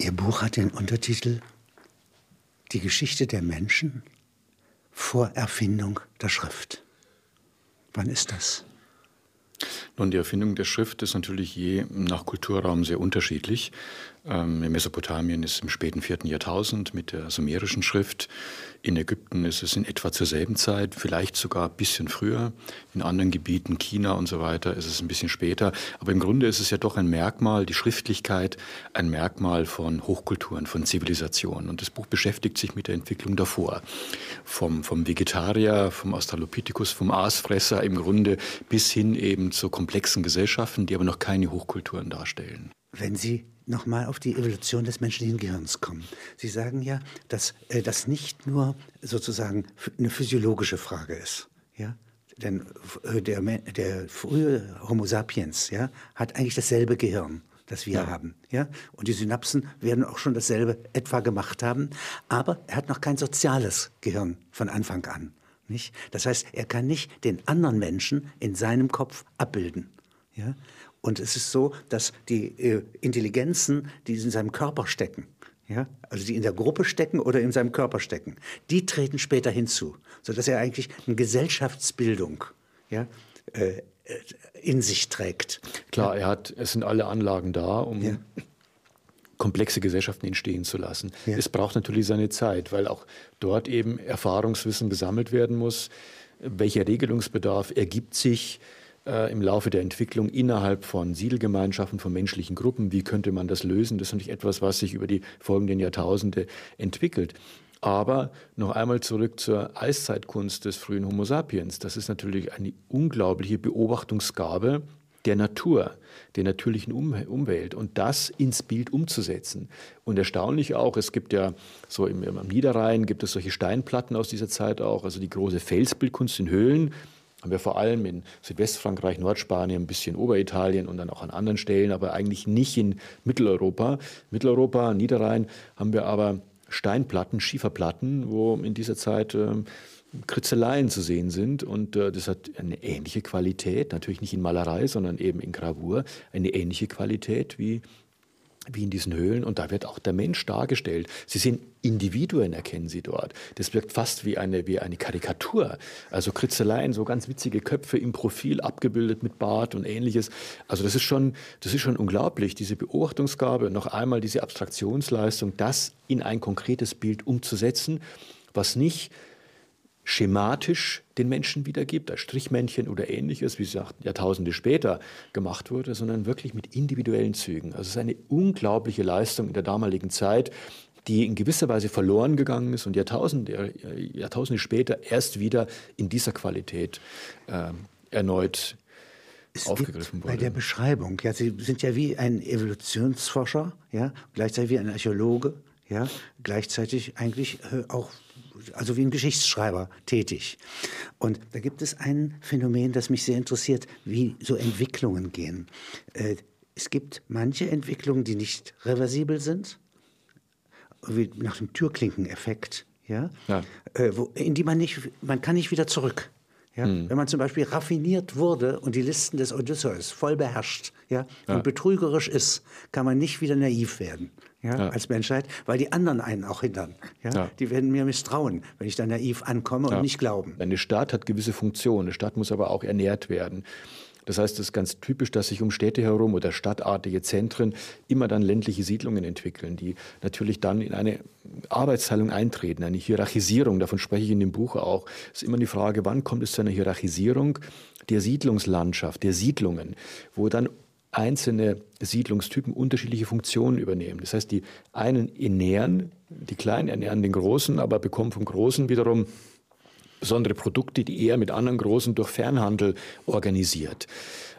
Ihr Buch hat den Untertitel Die Geschichte der Menschen vor Erfindung der Schrift. Wann ist das? Nun, die Erfindung der Schrift ist natürlich je nach Kulturraum sehr unterschiedlich. Ähm, in Mesopotamien ist es im späten vierten Jahrtausend mit der sumerischen Schrift. In Ägypten ist es in etwa zur selben Zeit, vielleicht sogar ein bisschen früher. In anderen Gebieten, China und so weiter, ist es ein bisschen später. Aber im Grunde ist es ja doch ein Merkmal, die Schriftlichkeit, ein Merkmal von Hochkulturen, von Zivilisationen. Und das Buch beschäftigt sich mit der Entwicklung davor. Vom, vom Vegetarier, vom Australopithecus, vom Aasfresser im Grunde bis hin eben zu komplexen Gesellschaften, die aber noch keine Hochkulturen darstellen. Wenn Sie nochmal auf die Evolution des menschlichen Gehirns kommen. Sie sagen ja, dass äh, das nicht nur sozusagen eine physiologische Frage ist. Ja? Denn äh, der, der frühe Homo sapiens ja, hat eigentlich dasselbe Gehirn das wir ja. haben. Ja? Und die Synapsen werden auch schon dasselbe etwa gemacht haben, aber er hat noch kein soziales Gehirn von Anfang an. Nicht? Das heißt, er kann nicht den anderen Menschen in seinem Kopf abbilden. Ja? Und es ist so, dass die äh, Intelligenzen, die in seinem Körper stecken, ja, also die in der Gruppe stecken oder in seinem Körper stecken, die treten später hinzu, sodass er eigentlich eine Gesellschaftsbildung ja, äh, in sich trägt. Klar, er hat, es sind alle Anlagen da, um ja. komplexe Gesellschaften entstehen zu lassen. Ja. Es braucht natürlich seine Zeit, weil auch dort eben Erfahrungswissen gesammelt werden muss. Welcher Regelungsbedarf ergibt sich? Äh, im Laufe der Entwicklung innerhalb von Siedelgemeinschaften, von menschlichen Gruppen. Wie könnte man das lösen? Das ist natürlich etwas, was sich über die folgenden Jahrtausende entwickelt. Aber noch einmal zurück zur Eiszeitkunst des frühen Homo sapiens. Das ist natürlich eine unglaubliche Beobachtungsgabe der Natur, der natürlichen um Umwelt und das ins Bild umzusetzen. Und erstaunlich auch, es gibt ja so im, im Niederrhein gibt es solche Steinplatten aus dieser Zeit auch, also die große Felsbildkunst in Höhlen haben wir vor allem in Südwestfrankreich, Nordspanien, ein bisschen Oberitalien und dann auch an anderen Stellen, aber eigentlich nicht in Mitteleuropa. Mitteleuropa, Niederrhein haben wir aber Steinplatten, Schieferplatten, wo in dieser Zeit äh, Kritzeleien zu sehen sind. Und äh, das hat eine ähnliche Qualität, natürlich nicht in Malerei, sondern eben in Gravur, eine ähnliche Qualität wie wie in diesen Höhlen. Und da wird auch der Mensch dargestellt. Sie sind Individuen, erkennen Sie dort. Das wirkt fast wie eine, wie eine Karikatur. Also Kritzeleien, so ganz witzige Köpfe im Profil abgebildet mit Bart und ähnliches. Also das ist schon, das ist schon unglaublich, diese Beobachtungsgabe, noch einmal diese Abstraktionsleistung, das in ein konkretes Bild umzusetzen, was nicht schematisch den Menschen wiedergibt, als Strichmännchen oder ähnliches, wie es Jahrtausende später gemacht wurde, sondern wirklich mit individuellen Zügen. Also es ist eine unglaubliche Leistung in der damaligen Zeit, die in gewisser Weise verloren gegangen ist und Jahrtausende, Jahrtausende später erst wieder in dieser Qualität äh, erneut es aufgegriffen wurde. Bei der Beschreibung, ja, Sie sind ja wie ein Evolutionsforscher, ja, gleichzeitig wie ein Archäologe, ja, gleichzeitig eigentlich äh, auch also wie ein Geschichtsschreiber tätig. Und da gibt es ein Phänomen, das mich sehr interessiert, wie so Entwicklungen gehen. Äh, es gibt manche Entwicklungen, die nicht reversibel sind, wie nach dem Türklinkeneffekt, ja, ja. Äh, in die man nicht, man kann nicht wieder zurück. Ja? Hm. Wenn man zum Beispiel raffiniert wurde und die Listen des Odysseus voll beherrscht ja, ja. und betrügerisch ist, kann man nicht wieder naiv werden ja, ja. als Menschheit, weil die anderen einen auch hindern. Ja? ja? Die werden mir misstrauen, wenn ich da naiv ankomme und nicht glauben. Eine Stadt hat gewisse Funktionen. Eine Stadt muss aber auch ernährt werden. Das heißt, es ist ganz typisch, dass sich um Städte herum oder stadtartige Zentren immer dann ländliche Siedlungen entwickeln, die natürlich dann in eine Arbeitsteilung eintreten, eine Hierarchisierung. Davon spreche ich in dem Buch auch. Es ist immer die Frage, wann kommt es zu einer Hierarchisierung der Siedlungslandschaft, der Siedlungen, wo dann einzelne Siedlungstypen unterschiedliche Funktionen übernehmen. Das heißt, die einen ernähren, die Kleinen ernähren den Großen, aber bekommen vom Großen wiederum besondere Produkte, die er mit anderen Großen durch Fernhandel organisiert.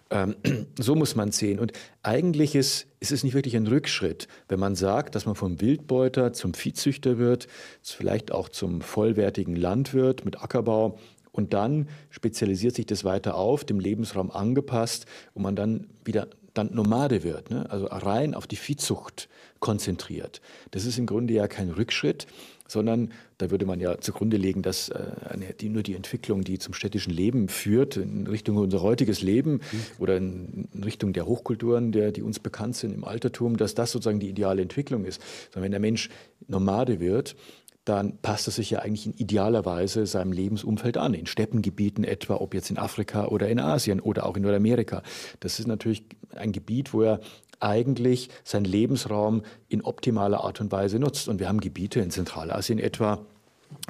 Ähm, so muss man sehen. Und eigentlich ist, ist es nicht wirklich ein Rückschritt, wenn man sagt, dass man vom Wildbeuter zum Viehzüchter wird, vielleicht auch zum vollwertigen Landwirt mit Ackerbau und dann spezialisiert sich das weiter auf, dem Lebensraum angepasst, wo man dann wieder dann Nomade wird, ne? also rein auf die Viehzucht konzentriert. Das ist im Grunde ja kein Rückschritt, sondern da würde man ja zugrunde legen, dass äh, eine, die, nur die Entwicklung, die zum städtischen Leben führt, in Richtung unser heutiges Leben mhm. oder in, in, Richtung der Hochkulturen, der, die uns bekannt sind im Altertum, dass das sozusagen die ideale Entwicklung ist. Sondern wenn der Mensch Nomade wird, dann passt er sich ja eigentlich in idealer Weise seinem Lebensumfeld an, in Steppengebieten etwa, ob jetzt in Afrika oder in Asien oder auch in Nordamerika. Das ist natürlich ein Gebiet, wo er eigentlich seinen Lebensraum in optimaler Art und Weise nutzt. Und wir haben Gebiete in Zentralasien etwa,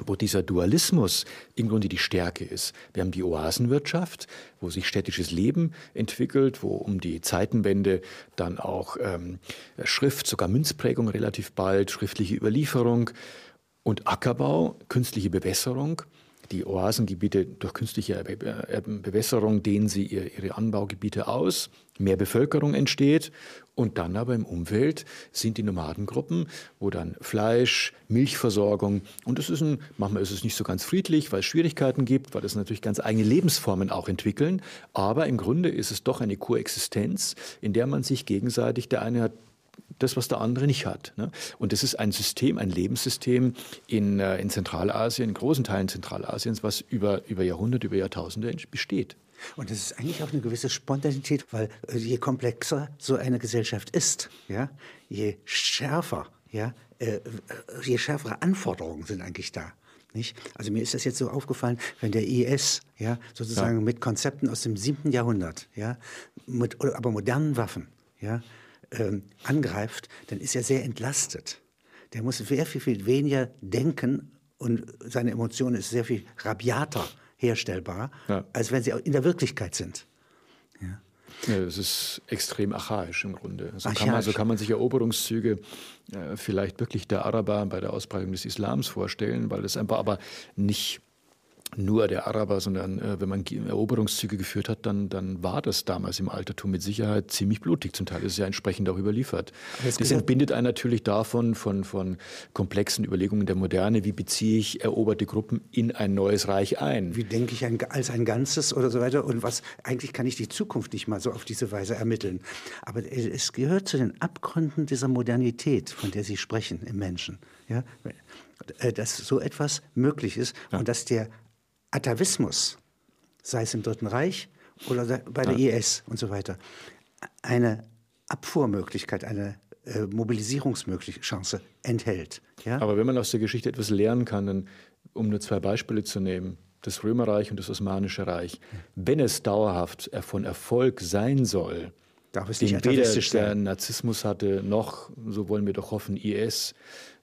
wo dieser Dualismus im Grunde die Stärke ist. Wir haben die Oasenwirtschaft, wo sich städtisches Leben entwickelt, wo um die Zeitenwende dann auch ähm, Schrift, sogar Münzprägung relativ bald, schriftliche Überlieferung und Ackerbau, künstliche Bewässerung. Die Oasengebiete durch künstliche Bewässerung dehnen sie ihre Anbaugebiete aus, mehr Bevölkerung entsteht. Und dann aber im Umfeld sind die Nomadengruppen, wo dann Fleisch, Milchversorgung und es ist ein, manchmal ist es nicht so ganz friedlich, weil es Schwierigkeiten gibt, weil es natürlich ganz eigene Lebensformen auch entwickeln, aber im Grunde ist es doch eine Koexistenz, in der man sich gegenseitig, der eine hat das, was der andere nicht hat. Ne? Und das ist ein System, ein Lebenssystem in, äh, in Zentralasien, in großen Teilen Zentralasiens, was über, über Jahrhunderte, über Jahrtausende besteht. Und das ist eigentlich auch eine gewisse Spontanität, weil äh, je komplexer so eine Gesellschaft ist, ja, je schärfer, ja, äh, je schärfere Anforderungen sind eigentlich da. Nicht? Also mir ist das jetzt so aufgefallen, wenn der IS ja, sozusagen ja. mit Konzepten aus dem siebten Jahrhundert, ja, mit, aber modernen Waffen, ja, ähm, angreift, dann ist er sehr entlastet. Der muss sehr viel, viel weniger denken und seine Emotionen ist sehr viel rabiater herstellbar, ja. als wenn sie in der Wirklichkeit sind. Ja. Ja, das ist extrem archaisch im Grunde. So, kann man, so kann man sich Eroberungszüge äh, vielleicht wirklich der Araber bei der Ausbreitung des Islams vorstellen, weil es einfach aber nicht nur der Araber, sondern äh, wenn man Eroberungszüge geführt hat, dann, dann war das damals im Altertum mit Sicherheit ziemlich blutig. Zum Teil ist es ja entsprechend auch überliefert. Das, das entbindet einen natürlich davon, von, von komplexen Überlegungen der Moderne, wie beziehe ich eroberte Gruppen in ein neues Reich ein. Wie denke ich ein, als ein Ganzes oder so weiter und was, eigentlich kann ich die Zukunft nicht mal so auf diese Weise ermitteln. Aber es gehört zu den Abgründen dieser Modernität, von der Sie sprechen im Menschen. Ja? Äh, dass so etwas möglich ist ja. und dass der Atavismus, sei es im Dritten Reich oder bei der ja. IS und so weiter, eine Abfuhrmöglichkeit, eine äh, Mobilisierungschance enthält. Ja? Aber wenn man aus der Geschichte etwas lernen kann, dann, um nur zwei Beispiele zu nehmen, das Römerreich und das Osmanische Reich, wenn es dauerhaft von Erfolg sein soll, Darf es nicht weder der Narzissmus hatte, noch, so wollen wir doch hoffen, IS,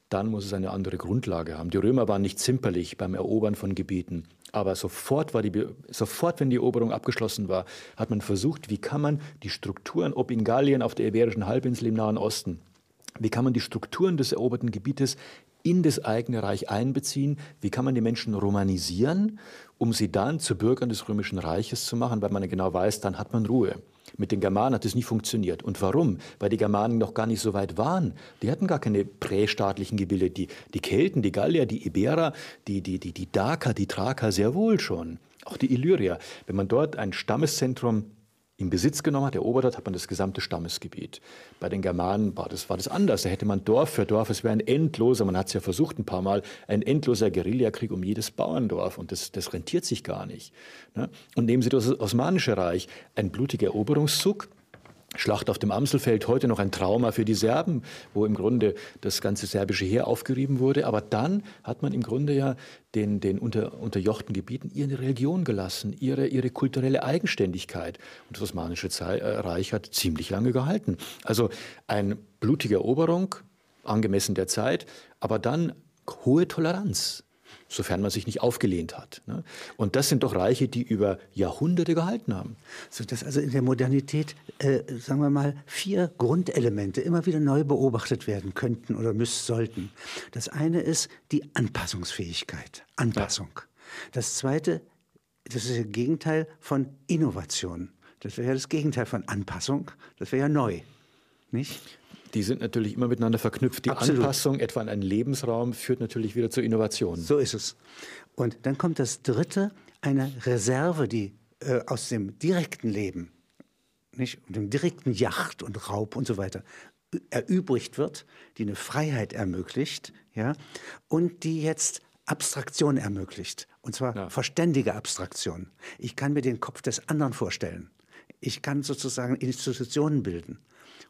dann muss es eine andere Grundlage haben. Die Römer waren nicht zimperlich beim Erobern von Gebieten. Aber sofort, war die, sofort, wenn die Eroberung abgeschlossen war, hat man versucht, wie kann man die Strukturen, ob in Gallien, auf der Iberischen Halbinsel, im Nahen Osten, wie kann man die Strukturen des eroberten Gebietes in das eigene Reich einbeziehen? Wie kann man die Menschen romanisieren, um sie dann zu Bürgern des Römischen Reiches zu machen, weil man genau weiß, dann hat man Ruhe. Mit den Germanen hat es nicht funktioniert. Und warum? Weil die Germanen noch gar nicht so weit waren. Die hatten gar keine prästaatlichen Gebilde. Die, die Kelten, die Gallier, die Iberer, die, die, die, die Daker, die Thraker sehr wohl schon. Auch die Illyrier. Wenn man dort ein Stammeszentrum in Besitz genommen hat, erobert hat, hat man das gesamte Stammesgebiet. Bei den Germanen war das, war das anders. Da hätte man Dorf für Dorf, es wäre ein endloser, man hat es ja versucht ein paar Mal, ein endloser Guerillakrieg um jedes Bauerndorf und das, das rentiert sich gar nicht. Ne? Und nehmen Sie das Osmanische Reich, ein blutiger Eroberungszug, Schlacht auf dem Amselfeld heute noch ein Trauma für die Serben, wo im Grunde das ganze serbische Heer aufgerieben wurde. Aber dann hat man im Grunde ja den, den unter, unterjochten Gebieten ihre Religion gelassen, ihre, ihre kulturelle Eigenständigkeit. Und das Osmanische äh, Reich hat ziemlich lange gehalten. Also eine blutige Eroberung, angemessen der Zeit, aber dann hohe Toleranz sofern man sich nicht aufgelehnt hat. Ne? Und das sind doch Reiche, die über Jahrhunderte gehalten haben. So dass also in der Modernität, äh, sagen wir mal, vier Grundelemente immer wieder neu beobachtet werden könnten oder müssen sollten. Das eine ist die Anpassungsfähigkeit, Anpassung. Ja. Das zweite, das ist das Gegenteil von Innovation. Das wäre ja das Gegenteil von Anpassung. Das wäre ja neu. Nicht? Die sind natürlich immer miteinander verknüpft. Die Absolut. Anpassung etwa an einen Lebensraum führt natürlich wieder zur Innovation. So ist es. Und dann kommt das Dritte, eine Reserve, die äh, aus dem direkten Leben nicht, und dem direkten Yacht und Raub und so weiter erübrigt wird, die eine Freiheit ermöglicht, ja, und die jetzt Abstraktion ermöglicht. Und zwar ja. verständige Abstraktion. Ich kann mir den Kopf des anderen vorstellen. Ich kann sozusagen Institutionen bilden.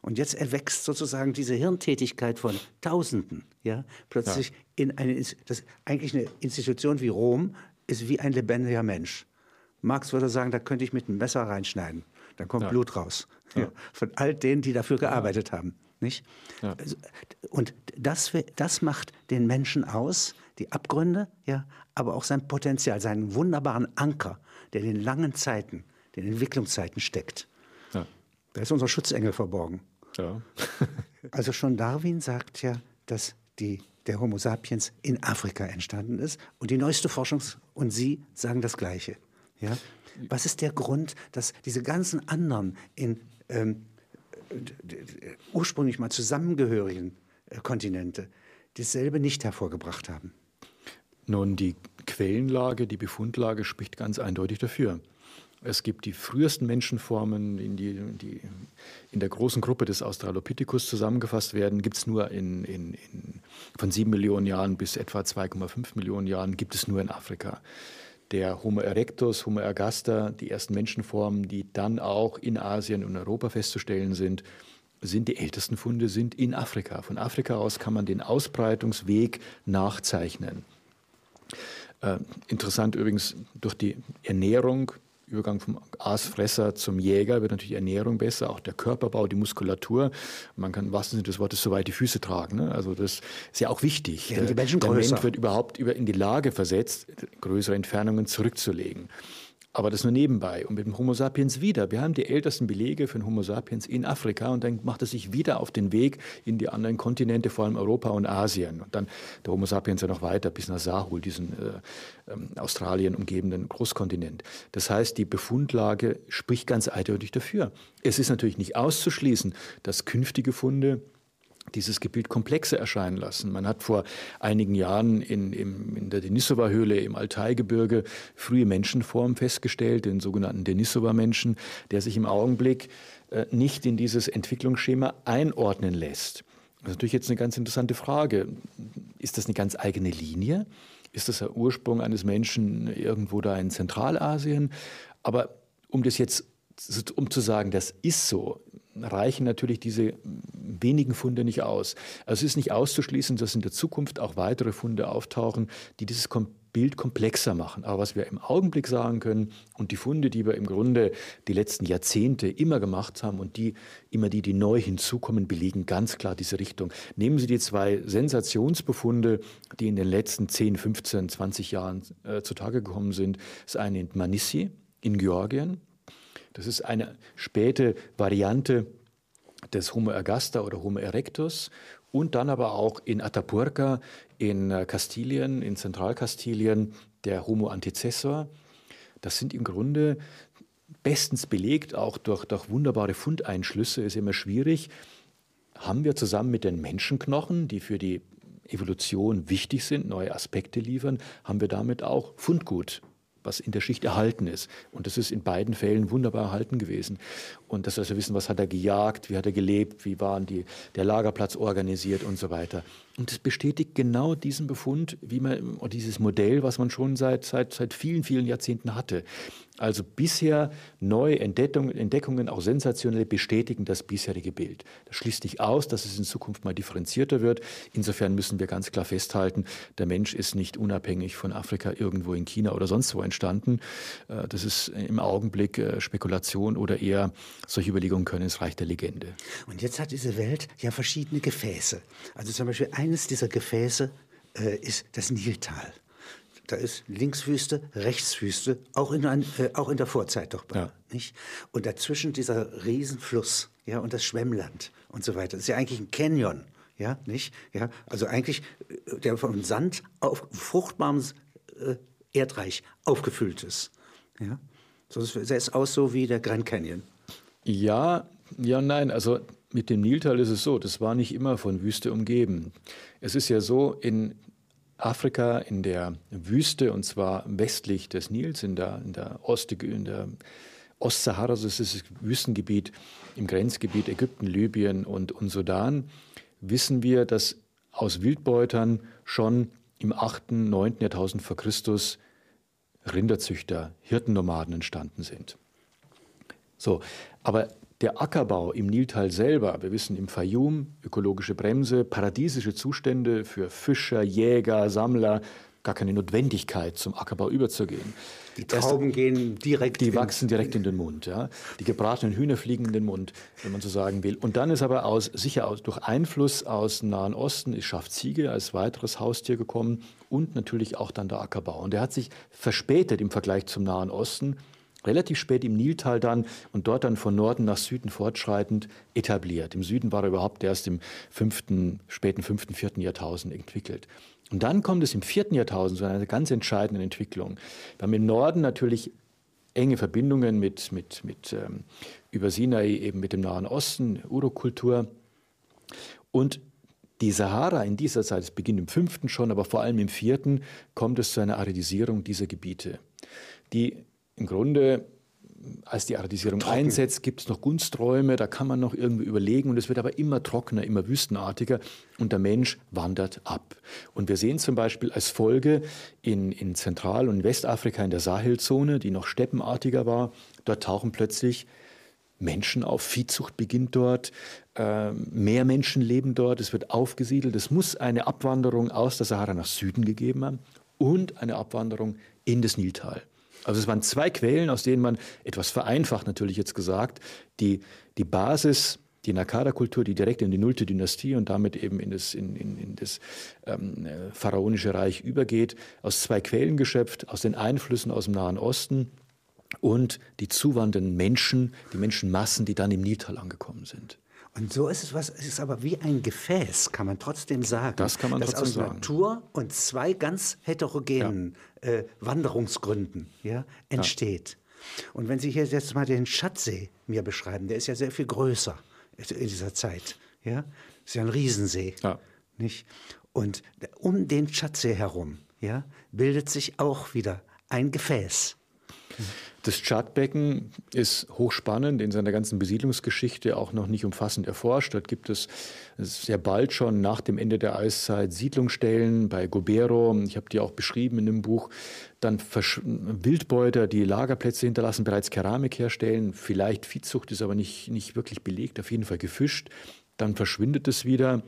Und jetzt erwächst sozusagen diese Hirntätigkeit von Tausenden, ja, plötzlich ja. in eine, das, eigentlich eine Institution wie Rom ist wie ein lebendiger Mensch. Marx würde sagen, da könnte ich mit einem Messer reinschneiden. Dann kommt ja. Blut raus. Ja. Von all denen, die dafür gearbeitet haben. Nicht? Also, und das, das macht den Menschen aus, die Abgründe, ja, aber auch sein Potenzial, seinen wunderbaren Anker, der in den langen Zeiten, den Entwicklungszeiten steckt. Ja. Da ist unser Schutzengel verborgen. Ja. also schon Darwin sagt ja, dass die, der Homo sapiens in Afrika entstanden ist. Und die neueste Forschung und Sie sagen das Gleiche. Ja? Was ist der Grund, dass diese ganzen anderen in ähm, ursprünglich mal zusammengehörigen äh, Kontinente dasselbe nicht hervorgebracht haben? Nun, die Quellenlage, die Befundlage spricht ganz eindeutig dafür. Es gibt die frühesten Menschenformen, in die, die in der großen Gruppe des Australopithecus zusammengefasst werden, gibt es nur in, in, in, von sieben Millionen Jahren bis etwa 2,5 Millionen Jahren, gibt es nur in Afrika. Der Homo erectus, Homo ergaster, die ersten Menschenformen, die dann auch in Asien und Europa festzustellen sind, sind die ältesten Funde sind in Afrika. Von Afrika aus kann man den Ausbreitungsweg nachzeichnen. Äh, interessant übrigens durch die Ernährung, Übergang vom Aasfresser zum Jäger wird natürlich Ernährung besser, auch der Körperbau, die Muskulatur. Man kann im wahrsten Sinne des Wortes so weit die Füße tragen. Ne? Also das ist ja auch wichtig. Ja, der, der Mensch wird überhaupt in die Lage versetzt, größere Entfernungen zurückzulegen. Aber das nur nebenbei. Und mit dem Homo sapiens wieder. Wir haben die ältesten Belege für den Homo sapiens in Afrika und dann macht er sich wieder auf den Weg in die anderen Kontinente, vor allem Europa und Asien. Und dann der Homo sapiens ja noch weiter bis nach Sahul, diesen äh, ähm, Australien umgebenden Großkontinent. Das heißt, die Befundlage spricht ganz eindeutig dafür. Es ist natürlich nicht auszuschließen, dass künftige Funde dieses Gebiet komplexer erscheinen lassen. Man hat vor einigen Jahren in, in, in der Denisova-Höhle im Altaigebirge frühe Menschenformen festgestellt, den sogenannten Denisova-Menschen, der sich im Augenblick äh, nicht in dieses Entwicklungsschema einordnen lässt. Das ist natürlich jetzt eine ganz interessante Frage. Ist das eine ganz eigene Linie? Ist das der Ursprung eines Menschen irgendwo da in Zentralasien? Aber um das jetzt um zu sagen, das ist so, reichen natürlich diese wenigen Funde nicht aus. Also es ist nicht auszuschließen, dass in der Zukunft auch weitere Funde auftauchen, die dieses Bild komplexer machen. Aber was wir im Augenblick sagen können und die Funde, die wir im Grunde die letzten Jahrzehnte immer gemacht haben und die immer die, die neu hinzukommen, belegen ganz klar diese Richtung. Nehmen Sie die zwei Sensationsbefunde, die in den letzten 10, 15, 20 Jahren äh, zutage gekommen sind. Das eine in Manissi in Georgien, das ist eine späte Variante des Homo ergaster oder Homo erectus und dann aber auch in Atapurca in äh, Kastilien, in Zentralkastilien, der Homo antecessor. Das sind im Grunde bestens belegt, auch durch, durch wunderbare Fundeinschlüsse, ist immer schwierig. Haben wir zusammen mit den Menschenknochen, die für die Evolution wichtig sind, neue Aspekte liefern, haben wir damit auch Fundgut was in der Schicht erhalten ist. Und das ist in beiden Fällen wunderbar erhalten gewesen. Und dass wir also wissen, was hat er gejagt, wie hat er gelebt, wie war der Lagerplatz organisiert und so weiter. Und das bestätigt genau diesen Befund, wie man, dieses Modell, was man schon seit, seit, seit vielen, vielen Jahrzehnten hatte. Also bisher neue Entdeckungen, Entdeckungen, auch sensationelle, bestätigen das bisherige Bild. Das schließt nicht aus, dass es in Zukunft mal differenzierter wird. Insofern müssen wir ganz klar festhalten, der Mensch ist nicht unabhängig von Afrika irgendwo in China oder sonst wo entstanden. Äh, das ist im Augenblick äh, Spekulation oder eher solche Überlegungen können ins Reich der Legende. Und jetzt hat diese Welt ja verschiedene Gefäße. Also zum Beispiel eines dieser Gefäße äh, ist das Niltal. Da ist Linkswüste, Rechtswüste, auch in, ein, äh, auch in der Vorzeit doch ja. nicht? Und dazwischen dieser Riesenfluss, ja, und das Schwemmland und so weiter. Das ist ja eigentlich ein Canyon, ja, nicht? Ja, also eigentlich, äh, der von Sand auf fruchtbarem äh, Erdreich aufgefüllt ist, ja. So sieht es aus so wie der Grand Canyon. Ja, ja, nein. Also mit dem Niltal ist es so, das war nicht immer von Wüste umgeben. Es ist ja so, in Afrika in der Wüste, und zwar westlich des Nils, in der, in der, Ost, in der Ostsahara, also ist das Wüstengebiet im Grenzgebiet Ägypten, Libyen und, und Sudan, wissen wir, dass aus Wildbeutern schon im 8., 9. Jahrtausend vor Christus Rinderzüchter, Hirtennomaden entstanden sind. So, aber der Ackerbau im Niltal selber, wir wissen im Fayum, ökologische Bremse, paradiesische Zustände für Fischer, Jäger, Sammler, gar keine Notwendigkeit, zum Ackerbau überzugehen. Die Trauben Erst, gehen direkt. Die wachsen direkt in den Mund. Ja. Die gebratenen Hühner fliegen in den Mund, wenn man so sagen will. Und dann ist aber aus, sicher aus, durch Einfluss aus dem Nahen Osten ist Schafziege als weiteres Haustier gekommen und natürlich auch dann der Ackerbau. Und der hat sich verspätet im Vergleich zum Nahen Osten relativ spät im Niltal dann und dort dann von Norden nach Süden fortschreitend etabliert. Im Süden war er überhaupt erst im fünften, späten fünften, vierten Jahrtausend entwickelt. Und dann kommt es im vierten Jahrtausend zu einer ganz entscheidenden Entwicklung. Wir haben im Norden natürlich enge Verbindungen mit, mit, mit ähm, über Sinai eben mit dem Nahen Osten, Urokultur. Und die Sahara in dieser Zeit, es beginnt im fünften schon, aber vor allem im vierten, kommt es zu einer Aridisierung dieser Gebiete, die im Grunde, als die Aridisierung Trocken. einsetzt, gibt es noch Gunsträume, da kann man noch irgendwie überlegen und es wird aber immer trockener, immer wüstenartiger und der Mensch wandert ab. Und wir sehen zum Beispiel als Folge in, in Zentral- und Westafrika in der Sahelzone, die noch steppenartiger war, dort tauchen plötzlich Menschen auf, Viehzucht beginnt dort, äh, mehr Menschen leben dort, es wird aufgesiedelt. Es muss eine Abwanderung aus der Sahara nach Süden gegeben haben und eine Abwanderung in das Niltal. Also es waren zwei Quellen, aus denen man, etwas vereinfacht natürlich jetzt gesagt, die, die Basis, die Nakada-Kultur, die direkt in die nullte Dynastie und damit eben in das, in, in, in das ähm, pharaonische Reich übergeht, aus zwei Quellen geschöpft, aus den Einflüssen aus dem Nahen Osten und die zuwandernden Menschen, die Menschenmassen, die dann im Niltal angekommen sind. Und so ist es was, es ist aber wie ein Gefäß, kann man trotzdem sagen. Das kann man das trotzdem aus Natur und zwei ganz heterogenen ja. äh, Wanderungsgründen ja, entsteht. Ja. Und wenn Sie hier jetzt mal den Schatzsee mir beschreiben, der ist ja sehr viel größer in dieser Zeit. Ja? Das ist ja ein Riesensee. Ja. Nicht? Und um den Schatzsee herum ja, bildet sich auch wieder ein Gefäß. Das Tschadbecken ist hochspannend, in seiner ganzen Besiedlungsgeschichte auch noch nicht umfassend erforscht. Dort gibt es sehr bald schon nach dem Ende der Eiszeit Siedlungsstellen bei Gobero. Ich habe die auch beschrieben in dem Buch. Dann Wildbeuter, die Lagerplätze hinterlassen, bereits Keramik herstellen. Vielleicht Viehzucht ist aber nicht, nicht wirklich belegt, auf jeden Fall gefischt. Dann verschwindet es wieder.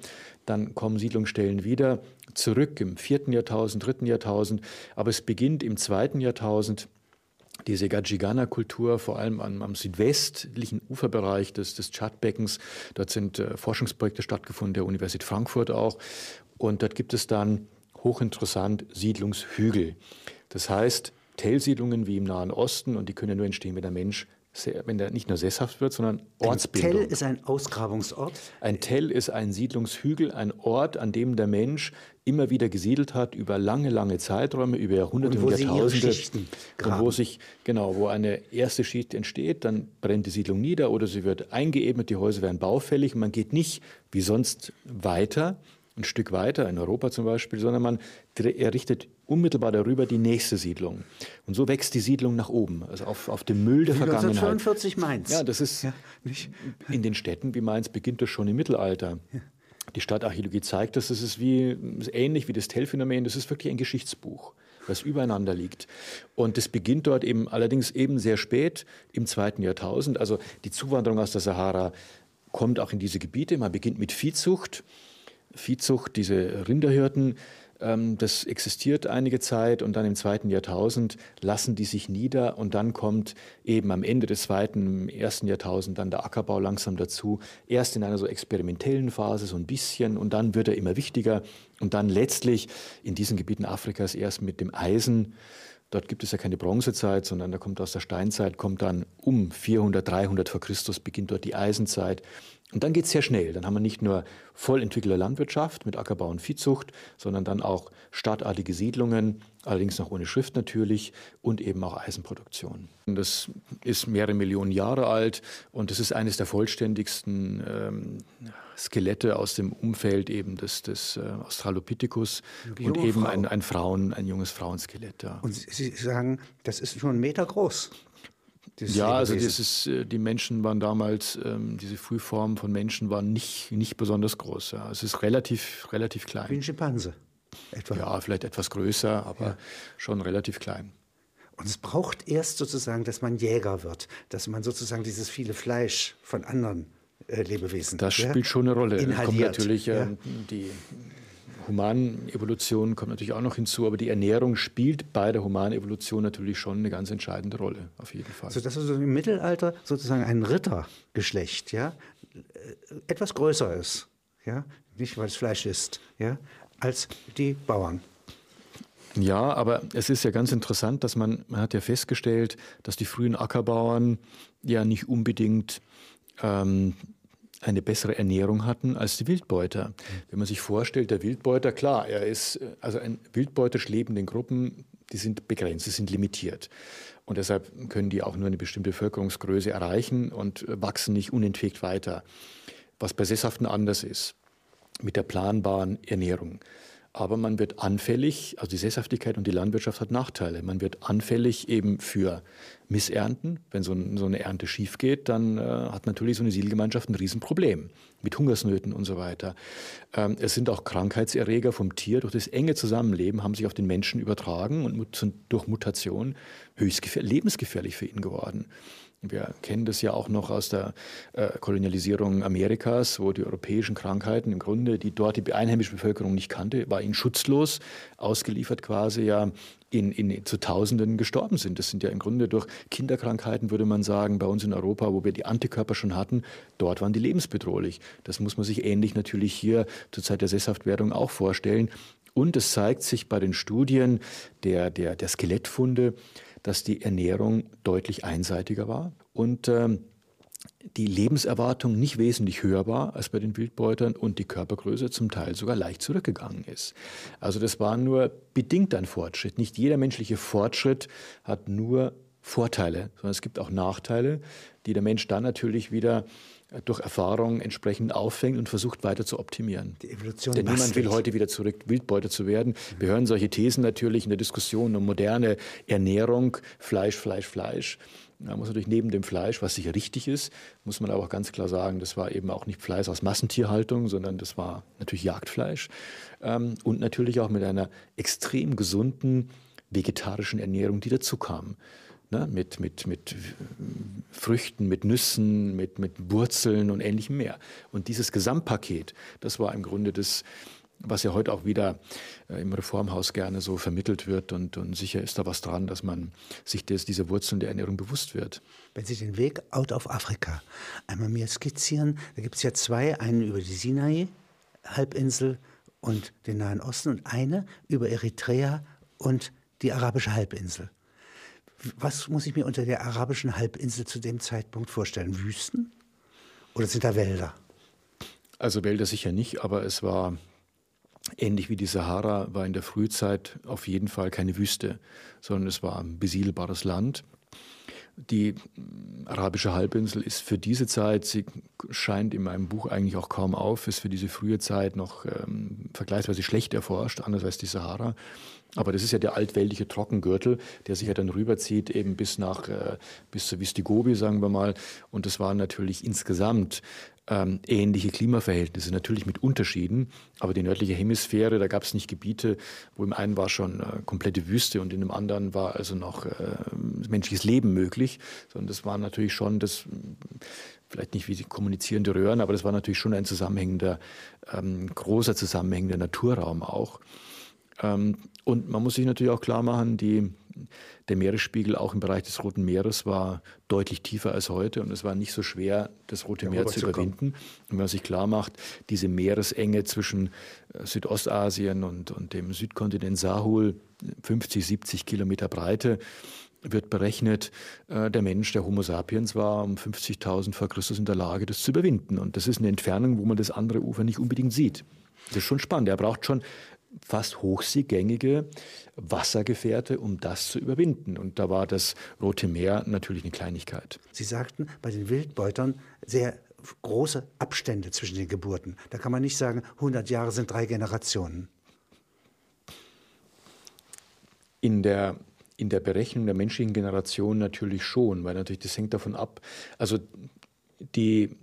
Dann kommen Siedlungsstellen wieder zurück im vierten Jahrtausend, dritten Jahrtausend. Aber es beginnt im zweiten Jahrtausend diese Gajigana-Kultur, vor allem am, am, südwestlichen Uferbereich des, des Tschadbeckens. Dort sind äh, Forschungsprojekte stattgefunden, der Universität Frankfurt auch. Und dort gibt es dann hochinteressant Siedlungshügel. Das heißt, Tellsiedlungen wie im Nahen Osten, und die können nur entstehen, wenn der Mensch wenn der nicht nur sesshaft wird, sondern Ortsbildung. Ein Tell ist ein Ausgrabungsort? Ein Tell ist ein Siedlungshügel, ein Ort, an dem der Mensch immer wieder gesiedelt hat über lange, lange Zeiträume, über Jahrhunderte und, wo und Jahrtausende. Und wo sich, genau, wo eine erste Schicht entsteht, dann brennt die Siedlung nieder oder sie wird eingeebnet, die Häuser werden baufällig und man geht nicht wie sonst weiter, ein Stück weiter, in Europa zum Beispiel, sondern man errichtet unmittelbar darüber die nächste Siedlung. Und so wächst die Siedlung nach oben, also auf, auf dem Müll der Vergangenheit. 1945 Mainz. Ja, das ist ja, in den Städten wie Mainz beginnt das schon im Mittelalter. Ja. Die Stadtarchäologie zeigt das, das ist wie, ist ähnlich wie das Tell-Phänomen, das ist wirklich ein Geschichtsbuch was übereinander liegt. Und das beginnt dort eben allerdings eben sehr spät im zweiten Jahrtausend. Also die Zuwanderung aus der Sahara kommt auch in diese Gebiete. Man beginnt mit Viehzucht. Viehzucht, diese Rinderhirten, das existiert einige Zeit und dann im zweiten Jahrtausend lassen die sich nieder und dann kommt eben am Ende des zweiten, ersten Jahrtausend dann der Ackerbau langsam dazu. Erst in einer so experimentellen Phase so ein bisschen und dann wird er immer wichtiger und dann letztlich in diesen Gebieten Afrikas erst mit dem Eisen. Dort gibt es ja keine Bronzezeit, sondern da kommt aus der Steinzeit, kommt dann um 400, 300 vor Christus beginnt dort die Eisenzeit. Und dann geht es sehr schnell. Dann haben wir nicht nur voll entwickelte Landwirtschaft mit Ackerbau und Viehzucht, sondern dann auch stadtartige Siedlungen, allerdings noch ohne Schrift natürlich, und eben auch Eisenproduktion. Das ist mehrere Millionen Jahre alt und das ist eines der vollständigsten ähm, Skelette aus dem Umfeld eben des, des äh, Australopithecus und eben ein, ein, Frauen, ein junges Frauenskelett. Ja. Und Sie sagen, das ist schon einen Meter groß. Ja, also das ist, äh, die Menschen waren damals, ähm, diese Frühformen von Menschen waren nicht, nicht besonders groß. Ja. Es ist relativ, relativ klein. Wie ein Schimpanse. Etwa. Ja, vielleicht etwas größer, aber ja. schon relativ klein. Und es braucht erst sozusagen, dass man Jäger wird, dass man sozusagen dieses viele Fleisch von anderen äh, Lebewesen. Das ja, spielt schon eine Rolle. Inhaliert. Kommt natürlich äh, die Humanevolution kommt natürlich auch noch hinzu, aber die Ernährung spielt bei der Humanevolution natürlich schon eine ganz entscheidende Rolle, auf jeden Fall. So dass also im Mittelalter sozusagen ein Rittergeschlecht, ja, etwas größer ist, ja, nicht weil es Fleisch ist, ja, als die Bauern. Ja, aber es ist ja ganz interessant, dass man, man hat ja festgestellt, dass die frühen Ackerbauern ja nicht unbedingt ähm, eine bessere Ernährung hatten als die Wildbeuter. Wenn man sich vorstellt, der Wildbeuter, klar, er ist, also ein Wildbeuters leben in Gruppen, die sind begrenzt, die sind limitiert. Und deshalb können die auch nur eine bestimmte Bevölkerungsgröße erreichen und wachsen nicht unentwegt weiter. Was bei Sesshaften anders ist, mit der planbaren Ernährung. Aber man wird anfällig, also die Sesshaftigkeit und die Landwirtschaft hat Nachteile. Man wird anfällig eben für Missernten. Wenn so, so eine Ernte schief geht, dann äh, hat natürlich so eine Siedelgemeinschaft ein Riesenproblem mit Hungersnöten und so weiter. Ähm, es sind auch Krankheitserreger vom Tier. Durch das enge Zusammenleben haben sich auf den Menschen übertragen und sind durch Mutation höchst lebensgefährlich für ihn geworden. Wir kennen das ja auch noch aus der äh, Kolonialisierung Amerikas, wo die europäischen Krankheiten im Grunde, die dort die einheimische Bevölkerung nicht kannte, war ihnen schutzlos ausgeliefert quasi ja in, in, zu Tausenden gestorben sind. Das sind ja im Grunde durch Kinderkrankheiten, würde man sagen, bei uns in Europa, wo wir die Antikörper schon hatten, dort waren die lebensbedrohlich. Das muss man sich ähnlich natürlich hier zur Zeit der Sesshaftwerdung auch vorstellen. Und es zeigt sich bei den Studien der, der, der Skelettfunde, dass die Ernährung deutlich einseitiger war und ähm, die Lebenserwartung nicht wesentlich höher war als bei den Wildbeutern und die Körpergröße zum Teil sogar leicht zurückgegangen ist. Also das war nur bedingt ein Fortschritt. Nicht jeder menschliche Fortschritt hat nur Vorteile, sondern es gibt auch Nachteile, die der Mensch dann natürlich wieder durch Erfahrung entsprechend auffängt und versucht weiter zu optimieren. Die Evolution Denn niemand will heute wieder zurück, Wildbeute zu werden. Wir hören solche Thesen natürlich in der Diskussion um moderne Ernährung, Fleisch, Fleisch, Fleisch. Da muss natürlich neben dem Fleisch, was sicher richtig ist, muss man aber auch ganz klar sagen, das war eben auch nicht Fleisch aus Massentierhaltung, sondern das war natürlich Jagdfleisch. Ähm, und natürlich auch mit einer extrem gesunden vegetarischen Ernährung, die dazu kam ne, mit, mit, mit Früchten, mit Nüssen, mit, mit Wurzeln und ähnlichem mehr. Und dieses Gesamtpaket, das war im Grunde das, was ja heute auch wieder äh, im Reformhaus gerne so vermittelt wird. Und, und sicher ist da was dran, dass man sich des, dieser Wurzeln der Ernährung bewusst wird. Wenn Sie den Weg out of Afrika einmal mir skizzieren, da gibt es ja zwei, einen über die Sinai-Halbinsel und den Nahen Osten und eine über Eritrea und die arabische Halbinsel. Was muss ich mir unter der arabischen Halbinsel zu dem Zeitpunkt vorstellen? Wüsten? Oder sind da Wälder? Also Wälder sicher nicht, aber es war ähnlich wie die Sahara, war in der Frühzeit auf jeden Fall keine Wüste, sondern es war ein besiedelbares Land. Die arabische Halbinsel ist für diese Zeit, sie scheint in meinem Buch eigentlich auch kaum auf, ist für diese frühe Zeit noch ähm, vergleichsweise schlecht erforscht, anders als die Sahara. Aber das ist ja der altweltliche Trockengürtel, der sich ja dann rüberzieht, eben bis nach, äh, bis zur Vistigobi, sagen wir mal. Und das waren natürlich insgesamt ähm, ähnliche Klimaverhältnisse, natürlich mit Unterschieden. Aber die nördliche Hemisphäre, da gab es nicht Gebiete, wo im einen war schon äh, komplette Wüste und in dem anderen war also noch äh, menschliches Leben möglich, sondern das war natürlich schon das vielleicht nicht wie die kommunizierende Röhren, aber das war natürlich schon ein zusammenhängender, ähm, großer zusammenhängender Naturraum auch. Ähm, und man muss sich natürlich auch klar machen, die, der Meeresspiegel auch im Bereich des Roten Meeres war deutlich tiefer als heute und es war nicht so schwer, das Rote ja, Meer zu überwinden. Und wenn man sich klar macht, diese Meeresenge zwischen äh, Südostasien und, und dem Südkontinent Sahul, 50, 70 Kilometer Breite, wird berechnet, äh, der Mensch, der Homo sapiens war um 50.000 vor Christus in der Lage, das zu überwinden. Und das ist eine Entfernung, wo man das andere Ufer nicht unbedingt sieht. Das ist schon spannend. Er braucht schon fast hochseegängige Wassergefährte, um das zu überwinden. Und da war das Rote Meer natürlich eine Kleinigkeit. Sie sagten, bei den Wildbeutern sehr große Abstände zwischen den Geburten. Da kann man nicht sagen, 100 Jahre sind drei Generationen. In der in der Berechnung der menschlichen Generation natürlich schon, weil natürlich das hängt davon ab. Also die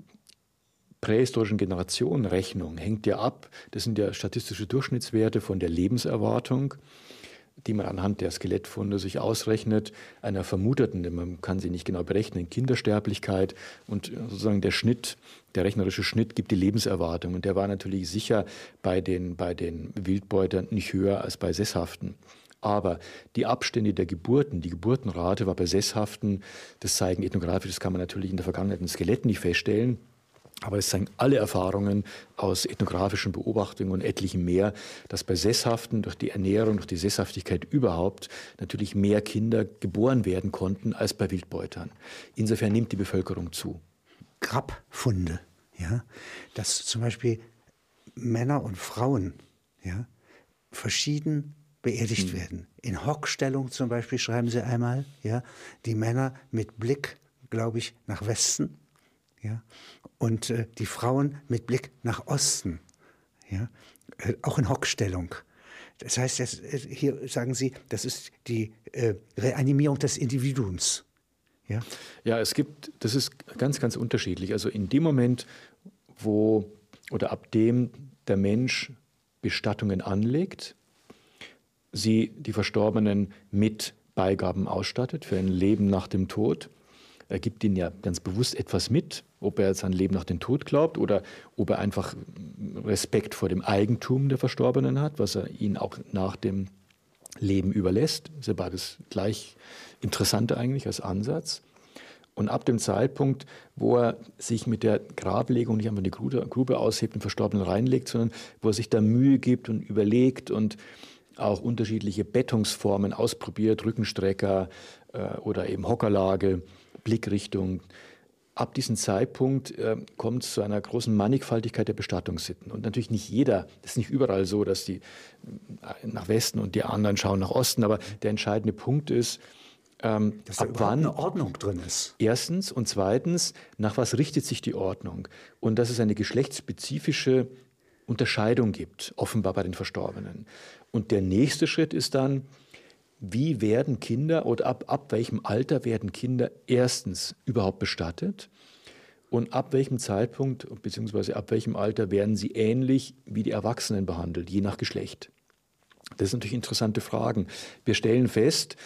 prähistorischen Generationenrechnung hängt ja ab, das sind ja statistische Durchschnittswerte von der Lebenserwartung, die man anhand der Skelettfunde sich ausrechnet, einer vermuteten, denn man kann sie nicht genau berechnen, Kindersterblichkeit. Und sozusagen der Schnitt, der rechnerische Schnitt gibt die Lebenserwartung. Und der war natürlich sicher bei den, bei den Wildbeutern nicht höher als bei Sesshaften. Aber die Abstände der Geburten, die Geburtenrate war bei Sesshaften, das zeigen ethnografisch, das kann man natürlich in der Vergangenheit in Skeletten nicht feststellen, aber es zeigen alle Erfahrungen aus ethnografischen Beobachtungen und etlichen mehr, dass bei Sesshaften durch die Ernährung, durch die Sesshaftigkeit überhaupt natürlich mehr Kinder geboren werden konnten als bei Wildbeutern. Insofern nimmt die Bevölkerung zu. Grabfunde, ja, dass zum Beispiel Männer und Frauen ja, verschieden beerdigt mhm. werden. In Hockstellung zum Beispiel schreiben sie einmal, ja, die Männer mit Blick, glaube ich, nach Westen, ja, und äh, die Frauen mit Blick nach Osten, ja, äh, auch in Hockstellung. Das heißt, das, äh, hier sagen Sie, das ist die äh, Reanimierung des Individuums. Ja? ja, es gibt, das ist ganz, ganz unterschiedlich. Also in dem Moment, wo oder ab dem der Mensch Bestattungen anlegt, sie die Verstorbenen mit Beigaben ausstattet für ein Leben nach dem Tod. Er gibt ihnen ja ganz bewusst etwas mit, ob er jetzt an Leben nach dem Tod glaubt oder ob er einfach Respekt vor dem Eigentum der Verstorbenen hat, was er ihnen auch nach dem Leben überlässt. Das ist ja beides gleich interessant eigentlich als Ansatz. Und ab dem Zeitpunkt, wo er sich mit der Grablegung nicht einfach eine Grube aushebt und Verstorbenen reinlegt, sondern wo er sich da Mühe gibt und überlegt und auch unterschiedliche Bettungsformen ausprobiert, Rückenstrecker äh, oder eben Hockerlage, Blickrichtung. Ab diesem Zeitpunkt äh, kommt es zu einer großen Mannigfaltigkeit der Bestattungssitten. Und natürlich nicht jeder, das ist nicht überall so, dass die äh, nach Westen und die anderen schauen nach Osten, aber der entscheidende Punkt ist, ähm, dass ab wann eine Ordnung drin ist. Erstens und zweitens, nach was richtet sich die Ordnung? Und dass es eine geschlechtsspezifische Unterscheidung gibt, offenbar bei den Verstorbenen. Und der nächste Schritt ist dann, wie werden Kinder oder ab, ab welchem Alter werden Kinder erstens überhaupt bestattet und ab welchem Zeitpunkt bzw. ab welchem Alter werden sie ähnlich wie die Erwachsenen behandelt, je nach Geschlecht. Das sind natürlich interessante Fragen. Wir stellen fest,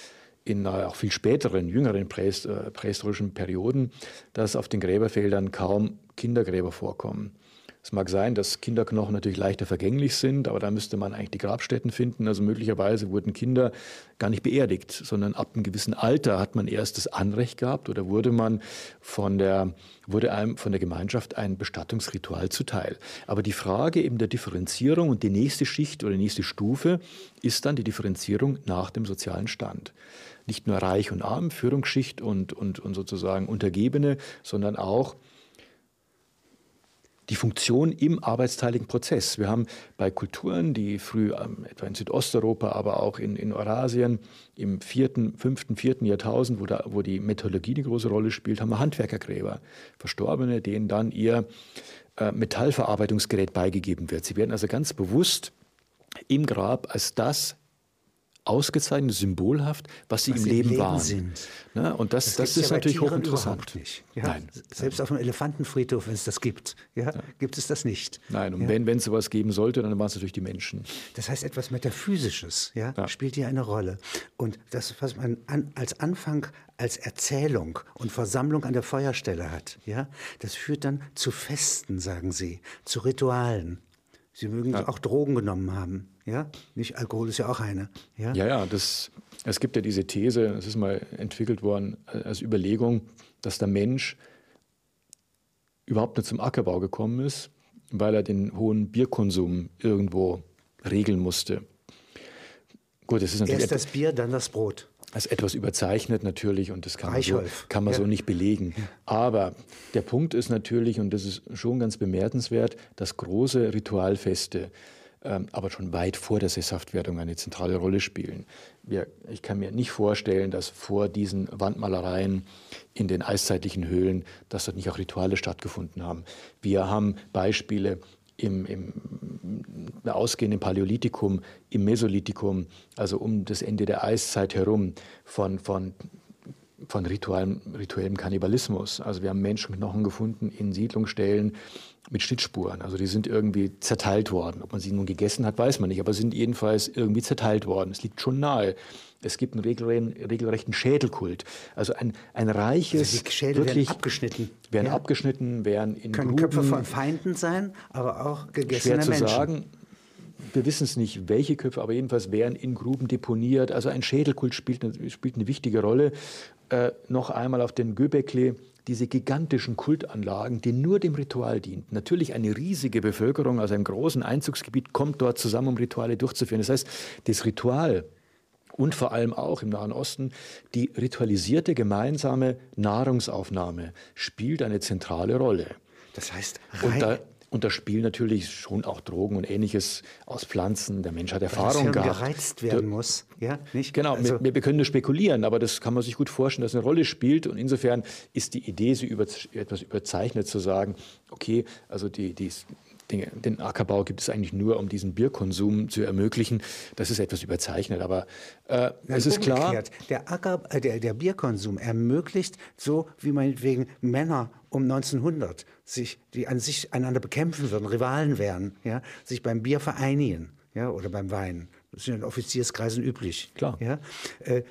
in auch viel späteren, jüngeren äh, prähistorischen Perioden, dass auf den Gräberfeldern kaum Kindergräber vorkommen. Es mag sein, dass Kinderknochen natürlich leichter vergänglich sind, aber da müsste man eigentlich die Grabstätten finden. Also möglicherweise wurden Kinder gar nicht beerdigt, sondern ab einem gewissen Alter hat man erst das Anrecht gehabt oder wurde man von der, wurde einem von der Gemeinschaft ein Bestattungsritual zuteil. Aber die Frage eben der Differenzierung und die nächste Schicht oder die nächste Stufe ist dann die Differenzierung nach dem sozialen Stand nicht nur reich und arm, Führungsschicht und, und, und sozusagen Untergebene, sondern auch die Funktion im arbeitsteiligen Prozess. Wir haben bei Kulturen, die früh ähm, etwa in Südosteuropa, aber auch in, in Eurasien im vierten, fünften, vierten Jahrtausend, wo, da, wo die Metallurgie eine große Rolle spielt, haben wir Handwerkergräber, Verstorbene, denen dann ihr äh, Metallverarbeitungsgerät beigegeben wird. Sie werden also ganz bewusst im Grab als das ausgezeichnet, symbolhaft, was sie was im Leben, Leben waren. Sind. Ne? Und das, das, das ist ja natürlich hochinteressant. Nicht. Ja? Nein. Selbst auf dem Elefantenfriedhof, wenn es das gibt, ja, ja. gibt es das nicht. Nein, und wenn, wenn es sowas geben sollte, dann waren es natürlich die Menschen. Das heißt, etwas Metaphysisches ja, spielt hier eine Rolle. Und das, was man an, als Anfang als Erzählung und Versammlung an der Feuerstelle hat, ja, das führt dann zu Festen, sagen Sie, zu Ritualen. Sie mögen auch Drogen genommen haben. Ja, nicht Alkohol ist ja auch eine. Ja, ja, ja das, es gibt ja diese These, es ist mal entwickelt worden als Überlegung, dass der Mensch überhaupt nicht zum Ackerbau gekommen ist, weil er den hohen Bierkonsum irgendwo regeln musste. Gut, es ist natürlich Erst das Bier, dann das Brot. Als etwas überzeichnet natürlich und das kann man, so, kann man ja. so nicht belegen. Aber der Punkt ist natürlich, und das ist schon ganz bemerkenswert, dass große Ritualfeste, aber schon weit vor der Sesshaftwerdung eine zentrale Rolle spielen. Ich kann mir nicht vorstellen, dass vor diesen Wandmalereien in den eiszeitlichen Höhlen, dass dort nicht auch Rituale stattgefunden haben. Wir haben Beispiele im, im ausgehend im Paläolithikum, im Mesolithikum, also um das Ende der Eiszeit herum, von, von, von rituellem, rituellem Kannibalismus. Also wir haben Menschenknochen gefunden in Siedlungsstellen mit Schnittspuren. Also die sind irgendwie zerteilt worden. Ob man sie nun gegessen hat, weiß man nicht, aber sind jedenfalls irgendwie zerteilt worden. Es liegt schon nahe. Es gibt einen regelrechten Schädelkult. Also ein, ein reiches. Also die Schädel wirklich, werden abgeschnitten. Werden ja. abgeschnitten, werden in Können Gruben, Köpfe von Feinden sein, aber auch gegessene schwer zu Menschen. sagen. Wir wissen es nicht, welche Köpfe, aber jedenfalls werden in Gruben deponiert. Also ein Schädelkult spielt eine, spielt eine wichtige Rolle. Äh, noch einmal auf den Göbekli diese gigantischen Kultanlagen, die nur dem Ritual dienten. Natürlich eine riesige Bevölkerung aus einem großen Einzugsgebiet kommt dort zusammen, um Rituale durchzuführen. Das heißt, das Ritual und vor allem auch im Nahen Osten die ritualisierte gemeinsame Nahrungsaufnahme spielt eine zentrale Rolle. Das heißt, und da, und da spielen natürlich schon auch Drogen und ähnliches aus Pflanzen. Der Mensch hat Erfahrung Weil das gehabt. gereizt werden der, muss, ja, nicht? Genau, also, wir, wir, können nur spekulieren, aber das kann man sich gut vorstellen, dass eine Rolle spielt. Und insofern ist die Idee, so über, etwas überzeichnet zu sagen, okay, also die, die den, den Ackerbau gibt es eigentlich nur, um diesen Bierkonsum zu ermöglichen. Das ist etwas überzeichnet, aber äh, es ist klar. Der, Acker, äh, der, der Bierkonsum ermöglicht, so wie meinetwegen Männer um 1900 sich, die an sich einander bekämpfen würden, Rivalen wären, ja, sich beim Bier vereinigen ja, oder beim Wein. Das ist in Offizierskreisen üblich. Klar. Ja? Äh,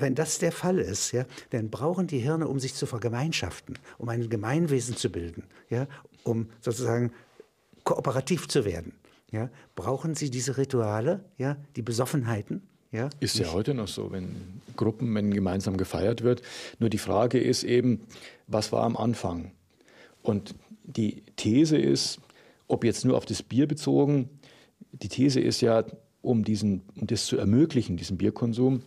wenn das der Fall ist, ja, dann brauchen die Hirne, um sich zu vergemeinschaften, um ein Gemeinwesen zu bilden, ja, um sozusagen kooperativ zu werden, ja, brauchen sie diese Rituale, ja, die Besoffenheiten. Ja, ist ja heute noch so, wenn Gruppen, wenn gemeinsam gefeiert wird. Nur die Frage ist eben, was war am Anfang? Und die These ist, ob jetzt nur auf das Bier bezogen, die These ist ja, um, diesen, um das zu ermöglichen, diesen Bierkonsum,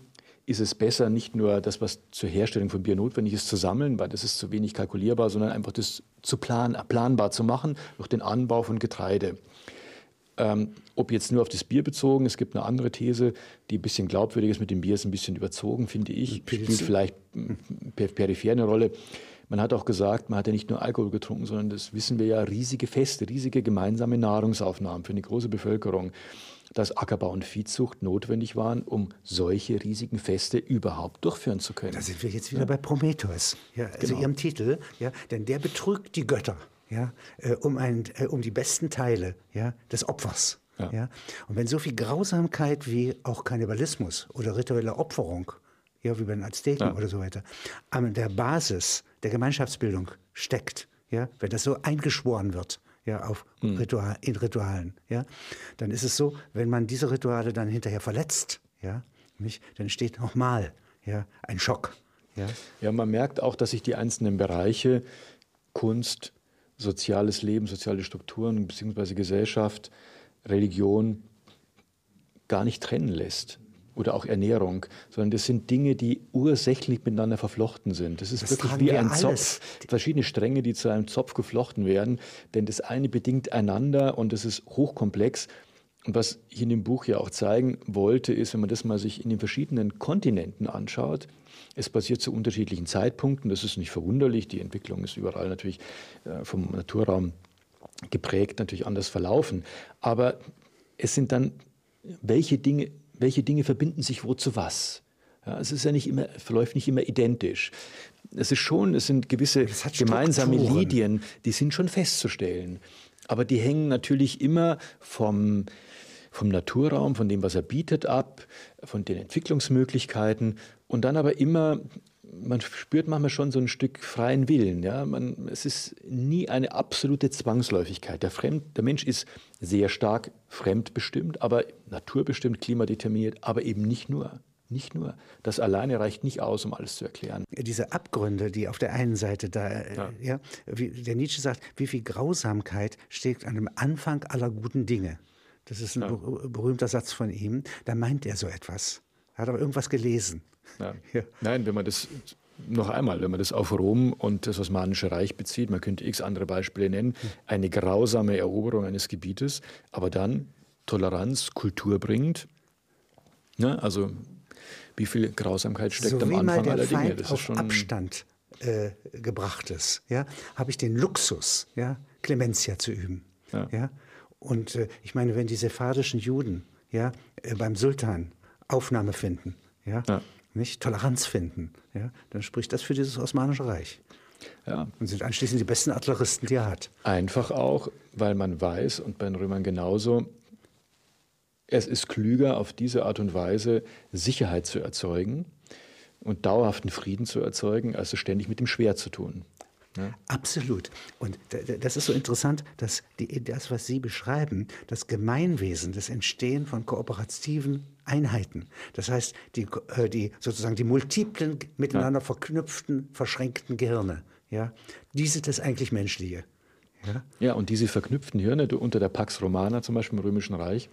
ist es besser, nicht nur das, was zur Herstellung von Bier notwendig ist, zu sammeln, weil das ist zu wenig kalkulierbar, sondern einfach das zu plan, planbar zu machen durch den Anbau von Getreide. Ähm, ob jetzt nur auf das Bier bezogen, es gibt eine andere These, die ein bisschen glaubwürdig ist mit dem Bier, ist ein bisschen überzogen, finde ich, spielt vielleicht peripher eine Rolle. Man hat auch gesagt, man hat ja nicht nur Alkohol getrunken, sondern das wissen wir ja, riesige Feste, riesige gemeinsame Nahrungsaufnahmen für eine große Bevölkerung dass Ackerbau und Viehzucht notwendig waren, um solche riesigen Feste überhaupt durchführen zu können. Da sind wir jetzt wieder ja. bei Prometheus, ja, also genau. Ihrem Titel, ja, denn der betrügt die Götter ja, äh, um, ein, äh, um die besten Teile ja, des Opfers. Ja. ja. Und wenn so viel Grausamkeit wie auch Kannibalismus oder rituelle Opferung, ja, wie bei den Azteken ja. oder so weiter, an der Basis der Gemeinschaftsbildung steckt, ja, wenn das so eingeschworen wird, ja, auf mhm. Ritual, in Ritualen, ja, dann ist es so, wenn man diese Rituale dann hinterher verletzt, ja, nicht, dann entsteht nochmal ja, ein Schock. Ja. ja, man merkt auch, dass sich die einzelnen Bereiche Kunst, soziales Leben, soziale Strukturen bzw. Gesellschaft, Religion gar nicht trennen lässt oder auch Ernährung, sondern das sind Dinge, die ursächlich miteinander verflochten sind. Das ist das wirklich wie ein alles. Zopf, verschiedene Stränge, die zu einem Zopf geflochten werden, denn das eine bedingt einander und das ist hochkomplex. Und was ich in dem Buch ja auch zeigen wollte, ist, wenn man das mal sich in den verschiedenen Kontinenten anschaut, es passiert zu unterschiedlichen Zeitpunkten, das ist nicht verwunderlich, die Entwicklung ist überall natürlich äh, vom Naturraum geprägt, natürlich anders verlaufen, aber es sind dann, welche Dinge welche Dinge verbinden sich wo zu was. Ja, es ist ja nicht immer, verläuft nicht immer identisch. Es ist schon, es sind gewisse gemeinsame Lidien, die sind schon festzustellen. Aber die hängen natürlich immer vom, vom Naturraum, von dem, was er bietet, ab, von den Entwicklungsmöglichkeiten und dann aber immer man spürt manchmal schon so ein Stück freien Willen. Ja? Man, es ist nie eine absolute Zwangsläufigkeit. Der, Fremd, der Mensch ist sehr stark fremdbestimmt, aber naturbestimmt, klimadeterminiert, aber eben nicht nur. Nicht nur. Das alleine reicht nicht aus, um alles zu erklären. Diese Abgründe, die auf der einen Seite da, äh, ja. ja wie der Nietzsche sagt, wie viel Grausamkeit steht an dem Anfang aller guten Dinge. Das ist ein ja. berühmter Satz von ihm. Da meint er so etwas. Er hat aber irgendwas gelesen. Ja. Ja. Nein, wenn man das noch einmal, wenn man das auf Rom und das Osmanische Reich bezieht, man könnte x andere Beispiele nennen, eine grausame Eroberung eines Gebietes, aber dann Toleranz, Kultur bringt. Ne? Also wie viel Grausamkeit steckt so am Anfang aller Dinge? Das auf ist schon Abstand äh, gebracht ist, ja, habe ich den Luxus, ja, Clementia zu üben. Ja. ja Und äh, ich meine, wenn die sephardischen Juden ja, äh, beim Sultan Aufnahme finden, ja, ja. Nicht, Toleranz finden, ja, dann spricht das für dieses Osmanische Reich. Ja. Und sind anschließend die besten Artilleristen, die er hat. Einfach auch, weil man weiß, und bei den Römern genauso, es ist klüger, auf diese Art und Weise Sicherheit zu erzeugen und dauerhaften Frieden zu erzeugen, als es ständig mit dem Schwert zu tun. Ja. Absolut. Und das ist so interessant, dass die, das, was Sie beschreiben, das Gemeinwesen, das Entstehen von kooperativen Einheiten, das heißt die, äh, die sozusagen die multiplen, miteinander ja. verknüpften, verschränkten Gehirne, ja, die sind das eigentlich Menschliche. Ja? ja, und diese verknüpften Hirne unter der Pax Romana zum Beispiel im Römischen Reich,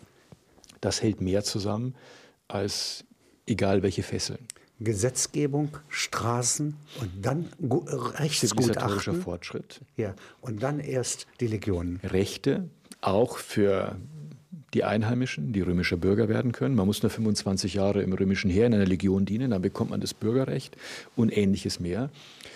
das hält mehr zusammen als egal welche Fesseln. Gesetzgebung, Straßen und dann Rechtsgutachten. Fortschritt. Ja, und dann erst die Legionen. Rechte, auch für die Einheimischen, die römische Bürger werden können. Man muss nur 25 Jahre im römischen Heer in einer Legion dienen, dann bekommt man das Bürgerrecht und ähnliches mehr.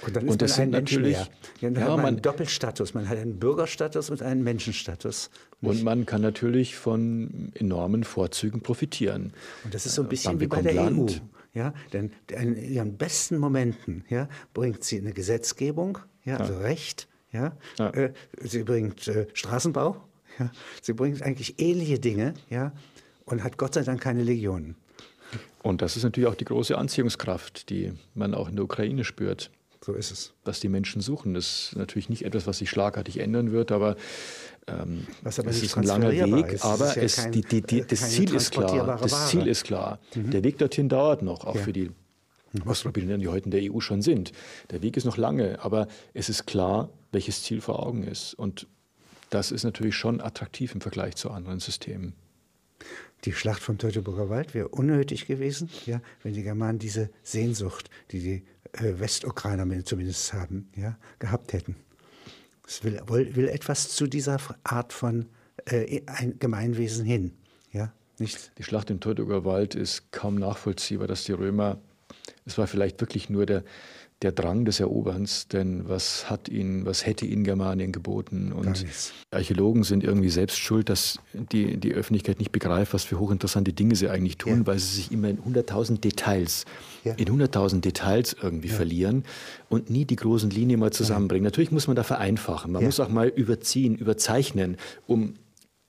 Und dann ist und das man ein Mensch natürlich, mehr. Ja, dann ja, hat man, einen Doppelstatus. Man hat einen Bürgerstatus und einen Menschenstatus. Und man kann natürlich von enormen Vorzügen profitieren. Und das ist so ein bisschen wie bei der Land. EU. Ja, denn in ihren besten Momenten ja, bringt sie eine Gesetzgebung, ja, also Recht, ja, ja. Äh, sie bringt äh, Straßenbau, ja, sie bringt eigentlich ähnliche Dinge ja, und hat Gott sei Dank keine Legionen. Und das ist natürlich auch die große Anziehungskraft, die man auch in der Ukraine spürt. So ist es. Was die Menschen suchen. Das ist natürlich nicht etwas, was sich schlagartig ändern wird, aber, ähm, was aber es ist ein langer Weg. Ist. Aber es, ja kein, die, die, die, das, Ziel ist klar. das Ziel ist klar. Mhm. Der Weg dorthin dauert noch, auch ja. für die mhm. Osteuropäer, die heute in der EU schon sind. Der Weg ist noch lange, aber es ist klar, welches Ziel vor Augen ist. Und das ist natürlich schon attraktiv im Vergleich zu anderen Systemen. Die Schlacht vom Teutoburger Wald wäre unnötig gewesen, ja, wenn die Germanen diese Sehnsucht, die die äh, Westukrainer zumindest haben, ja, gehabt hätten. Es will, will, etwas zu dieser Art von äh, ein Gemeinwesen hin. Ja, nicht? Die Schlacht im Teutoburger Wald ist kaum nachvollziehbar, dass die Römer, es war vielleicht wirklich nur der, der Drang des Eroberns, denn was hat ihn, was hätte ihnen Germanien geboten? Und Archäologen sind irgendwie selbst schuld, dass die, die Öffentlichkeit nicht begreift, was für hochinteressante Dinge sie eigentlich tun, ja. weil sie sich immer in 100.000 Details, ja. in 100.000 Details irgendwie ja. verlieren und nie die großen Linien mal zusammenbringen. Natürlich muss man da vereinfachen, man muss auch mal überziehen, überzeichnen, um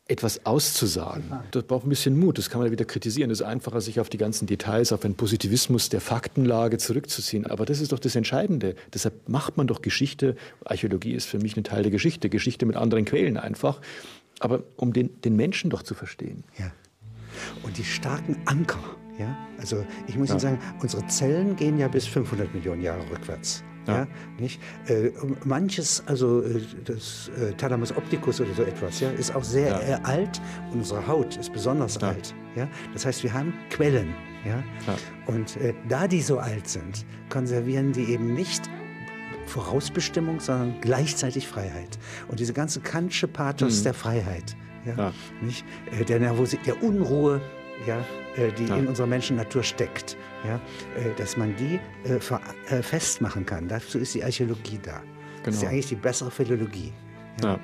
etwas auszusagen. Das braucht ein bisschen Mut, das kann man wieder kritisieren. Es ist einfacher, sich auf die ganzen Details, auf einen Positivismus der Faktenlage zurückzuziehen. Aber das ist doch das Entscheidende. Deshalb macht man doch Geschichte. Archäologie ist für mich ein Teil der Geschichte. Geschichte mit anderen Quellen einfach. Aber um den, den Menschen doch zu verstehen. Ja. Und die starken Anker. Ja? Also ich muss ja. Ihnen sagen, unsere Zellen gehen ja bis 500 Millionen Jahre rückwärts. Ja. ja. nicht? Äh, manches, also äh, das äh, Thalamus opticus oder so etwas, ja, ist auch sehr ja. Äh, alt. Unsere Haut ist besonders ja. alt. Ja? Das heißt, wir haben Quellen. Ja? Und äh, da die so alt sind, konservieren die eben nicht Vorausbestimmung, sondern gleichzeitig Freiheit. Und diese ganze Kantsche Pathos mhm. der Freiheit, ja, Nicht? Äh, der Nervosität, der Unruhe, ja, äh, die ja. in unserer Menschennatur steckt, ja, äh, dass man die festmachen kann. Dazu ist die Archäologie da. Genau. Das ist ja genau. eigentlich die bessere Philologie. Ja.